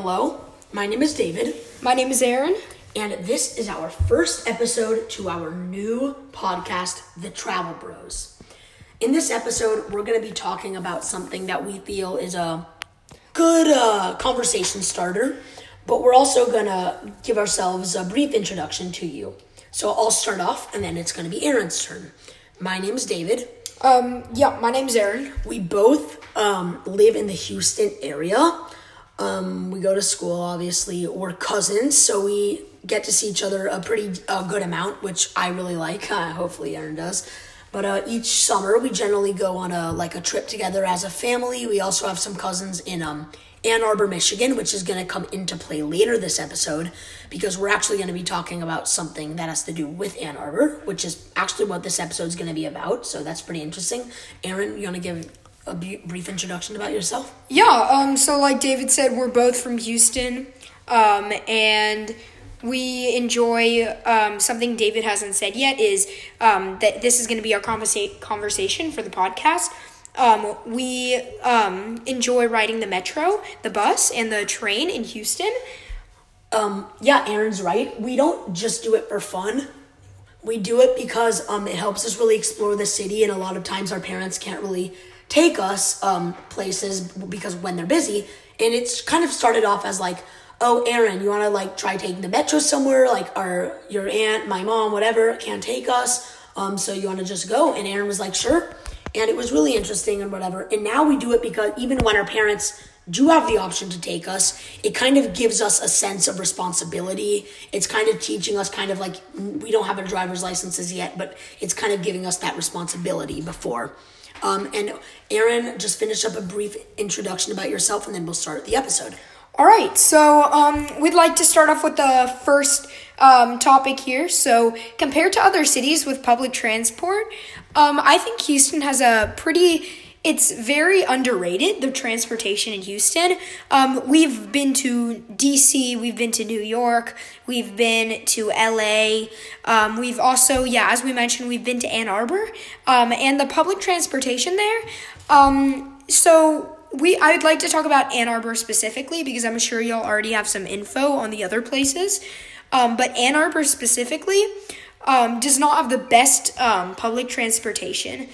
Hello, my name is David, My name is Aaron. and this is our first episode to our new podcast, The Travel Bros. In this episode, we're going to be talking about something that we feel is a good uh, conversation starter, but we're also going to give ourselves a brief introduction to you. So I'll start off, and then it's going to be Aaron's turn. My name is David. Um, yeah, my name's Aaron. We both um, live in the Houston area. Um, we go to school, obviously. We're cousins, so we get to see each other a pretty uh, good amount, which I really like. Uh, hopefully, Aaron does. But uh, each summer, we generally go on a like a trip together as a family. We also have some cousins in um, Ann Arbor, Michigan, which is going to come into play later this episode because we're actually going to be talking about something that has to do with Ann Arbor, which is actually what this episode is going to be about. So that's pretty interesting. Aaron, you want to give a brief introduction about yourself? Yeah, um, so like David said, we're both from Houston, um, and we enjoy um, something David hasn't said yet is um, that this is going to be our conversa- conversation for the podcast. Um, we um, enjoy riding the metro, the bus, and the train in Houston. Um, yeah, Aaron's right. We don't just do it for fun. We do it because um, it helps us really explore the city, and a lot of times our parents can't really take us um, places because when they're busy. And it's kind of started off as like, oh, Aaron, you want to like try taking the metro somewhere? Like our your aunt, my mom, whatever can't take us. Um, so you want to just go? And Aaron was like, sure. And it was really interesting and whatever. And now we do it because even when our parents do have the option to take us, it kind of gives us a sense of responsibility. It's kind of teaching us, kind of like we don't have our driver's licenses yet, but it's kind of giving us that responsibility before. Um, and Aaron, just finish up a brief introduction about yourself, and then we'll start the episode. All right, so um, we'd like to start off with the first um, topic here. So, compared to other cities with public transport, um, I think Houston has a pretty it's very underrated the transportation in Houston. Um, we've been to DC, we've been to New York, we've been to LA. Um, we've also, yeah, as we mentioned, we've been to Ann Arbor, um, and the public transportation there. Um, so we, I would like to talk about Ann Arbor specifically because I'm sure y'all already have some info on the other places. Um, but Ann Arbor specifically um, does not have the best public transportation.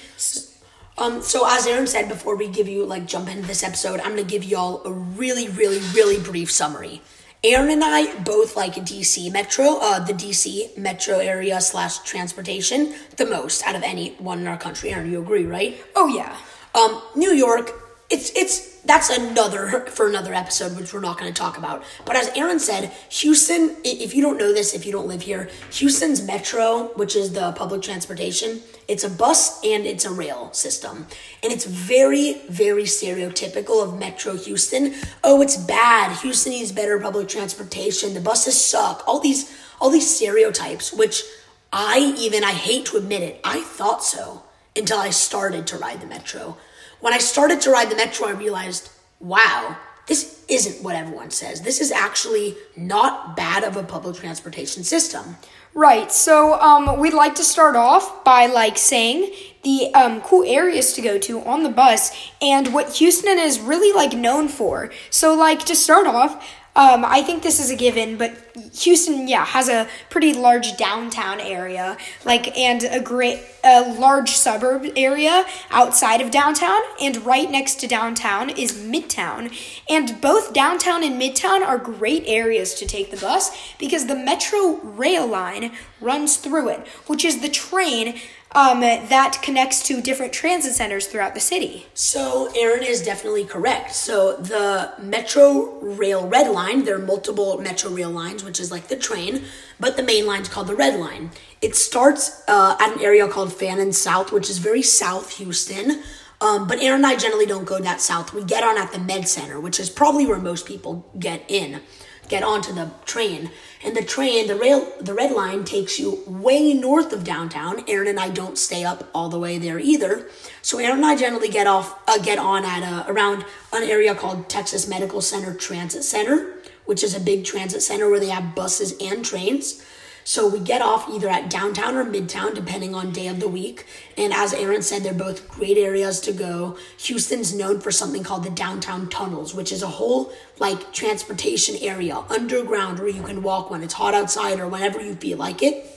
Um, so as Aaron said before we give you like jump into this episode, I'm gonna give y'all a really, really, really brief summary. Aaron and I both like DC Metro, uh, the DC Metro area slash transportation the most out of anyone in our country. Aaron, you agree, right? Oh yeah. Um, New York, it's it's that's another for another episode, which we're not going to talk about. But as Aaron said, Houston. If you don't know this, if you don't live here, Houston's Metro, which is the public transportation, it's a bus and it's a rail system, and it's very very stereotypical of Metro Houston. Oh, it's bad. Houston needs better public transportation. The buses suck. All these all these stereotypes, which I even I hate to admit it, I thought so until I started to ride the metro. When I started to ride the metro, I realized, wow, this isn't what everyone says. This is actually not bad of a public transportation system. Right. So um, we'd like to start off by like saying the um, cool areas to go to on the bus and what Houston is really like known for. So like to start off, um, I think this is a given, but Houston, yeah, has a pretty large downtown area, like and a great, a large suburb area outside of downtown, and right next to downtown is Midtown, and both downtown and Midtown are great areas to take the bus because the Metro rail line runs through it, which is the train um, that connects to different transit centers throughout the city. So Aaron is definitely correct. So the Metro Rail Red Line, there are multiple Metro Rail lines, which is like the train, but the main line is called the Red Line. It starts uh, at an area called Fannin South, which is very South Houston. Um, but Aaron and I generally don't go that south. We get on at the Med Center, which is probably where most people get in, get onto the train. And the train, the rail, the red line takes you way north of downtown. Aaron and I don't stay up all the way there either. So Aaron and I generally get off, uh, get on at uh, around an area called Texas Medical Center Transit Center, which is a big transit center where they have buses and trains. So we get off either at downtown or midtown, depending on day of the week. And as Aaron said, they're both great areas to go. Houston's known for something called the downtown tunnels, which is a whole like transportation area underground where you can walk when it's hot outside or whenever you feel like it.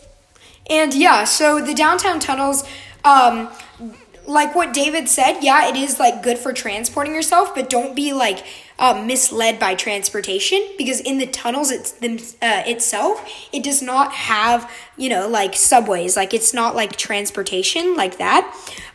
And yeah, so the downtown tunnels, um, like what David said, yeah, it is like good for transporting yourself, but don't be like uh, misled by transportation because in the tunnels it's them uh, itself it does not have you know like subways like it's not like transportation like that.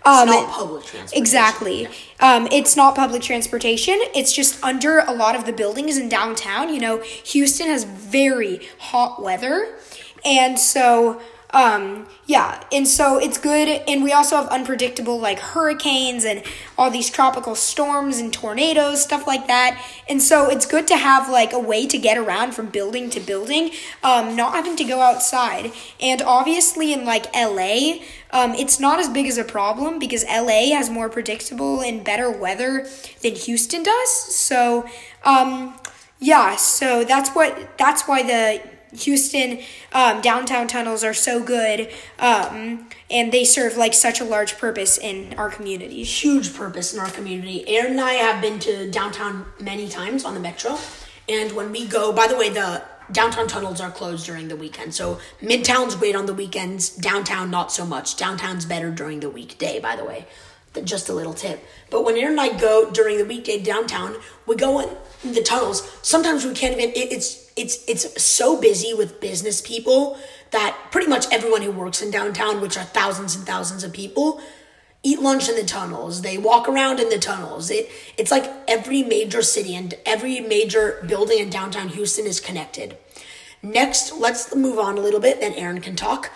Um, it's not public transportation. exactly. Um, it's not public transportation it's just under a lot of the buildings in downtown you know houston has very hot weather and so um, yeah, and so it's good. And we also have unpredictable like hurricanes and all these tropical storms and tornadoes, stuff like that. And so it's good to have like a way to get around from building to building, um, not having to go outside. And obviously, in like LA, um, it's not as big as a problem because LA has more predictable and better weather than Houston does. So, um, yeah, so that's what that's why the Houston um, downtown tunnels are so good, um, and they serve like such a large purpose in our community. Huge purpose in our community. Aaron and I have been to downtown many times on the metro, and when we go, by the way, the downtown tunnels are closed during the weekend. So midtown's great on the weekends. Downtown not so much. Downtown's better during the weekday. By the way, just a little tip. But when Aaron and I go during the weekday downtown, we go in the tunnels. Sometimes we can't even. It, it's it's it's so busy with business people that pretty much everyone who works in downtown, which are thousands and thousands of people, eat lunch in the tunnels. They walk around in the tunnels. It it's like every major city and every major building in downtown Houston is connected. Next, let's move on a little bit. Then Aaron can talk.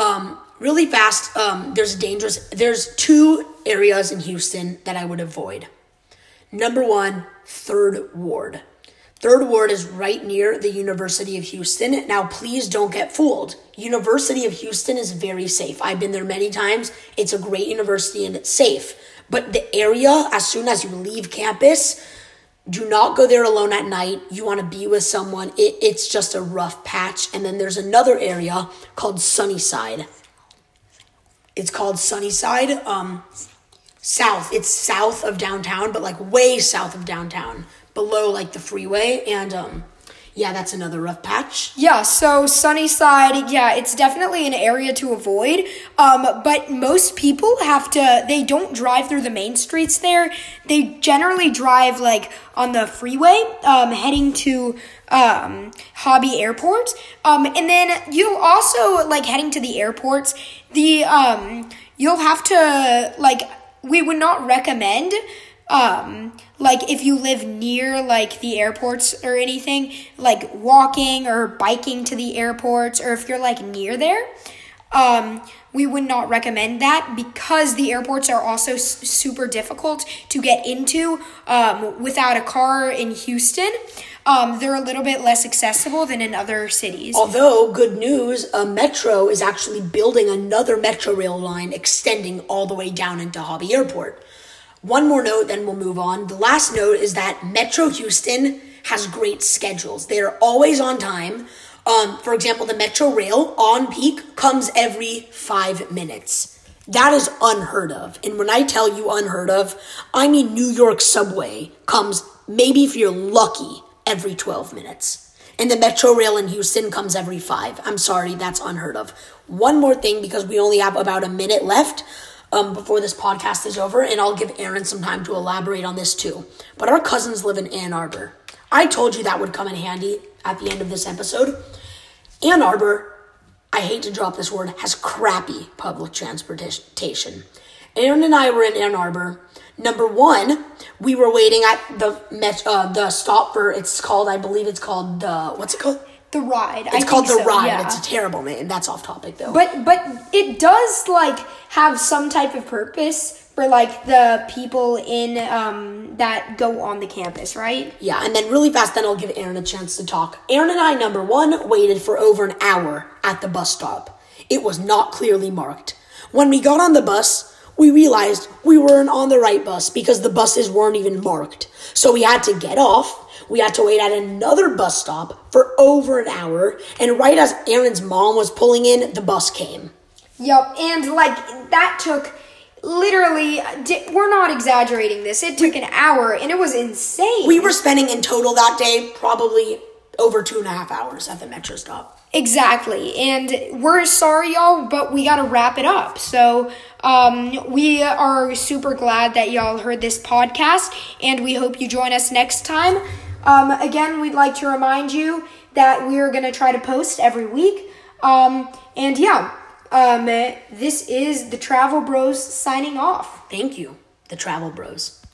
Um, really fast. Um, there's dangerous. There's two areas in Houston that I would avoid. Number one, Third Ward. Third Ward is right near the University of Houston. Now, please don't get fooled. University of Houston is very safe. I've been there many times. It's a great university and it's safe. But the area, as soon as you leave campus, do not go there alone at night. You want to be with someone. It, it's just a rough patch. And then there's another area called Sunnyside. It's called Sunnyside. Um, south. It's south of downtown, but like way south of downtown below like the freeway and um yeah, that's another rough patch. Yeah, so Sunnyside, yeah, it's definitely an area to avoid. Um, but most people have to, they don't drive through the main streets there. They generally drive like on the freeway, um, heading to um, Hobby Airport. Um, and then you'll also, like, heading to the airports, the, um, you'll have to, like, we would not recommend um like if you live near like the airports or anything like walking or biking to the airports or if you're like near there um we would not recommend that because the airports are also s- super difficult to get into um, without a car in Houston. Um, they're a little bit less accessible than in other cities. Although, good news, a Metro is actually building another Metro rail line extending all the way down into Hobby Airport. One more note, then we'll move on. The last note is that Metro Houston has great schedules. They are always on time. Um, for example, the Metro Rail on peak comes every five minutes. That is unheard of. And when I tell you unheard of, I mean New York subway comes maybe if you're lucky every 12 minutes. And the Metro Rail in Houston comes every five. I'm sorry, that's unheard of. One more thing because we only have about a minute left um, before this podcast is over, and I'll give Aaron some time to elaborate on this too. But our cousins live in Ann Arbor. I told you that would come in handy at the end of this episode. Ann Arbor, I hate to drop this word, has crappy public transportation. Aaron and I were in Ann Arbor. Number one, we were waiting at the met, uh, the stop for it's called I believe it's called the what's it called the ride. It's I called the so, ride. yeah. It's a terrible name. That's off topic though. But but it does like have some type of purpose for like the people in um that go on the campus, right? Yeah, and then really fast, then I'll give Aaron a chance to talk. Aaron and I, number one, waited for over an hour at the bus stop. It was not clearly marked. When we got on the bus, we realized we weren't on the right bus because the buses weren't even marked. So we had to get off. We had to wait at another bus stop for over an hour. And right as Aaron's mom was pulling in, the bus came. Yep, and like that took literally, we're not exaggerating this, it took an hour and it was insane. We were spending in total that day probably over two and a half hours at the metro stop. Exactly. And we're sorry, y'all, but we got to wrap it up. So, um, we are super glad that y'all heard this podcast, and we hope you join us next time. Um, again, we'd like to remind you that we're going to try to post every week. Um, and yeah, um, this is the Travel Bros signing off. Thank you, the Travel Bros.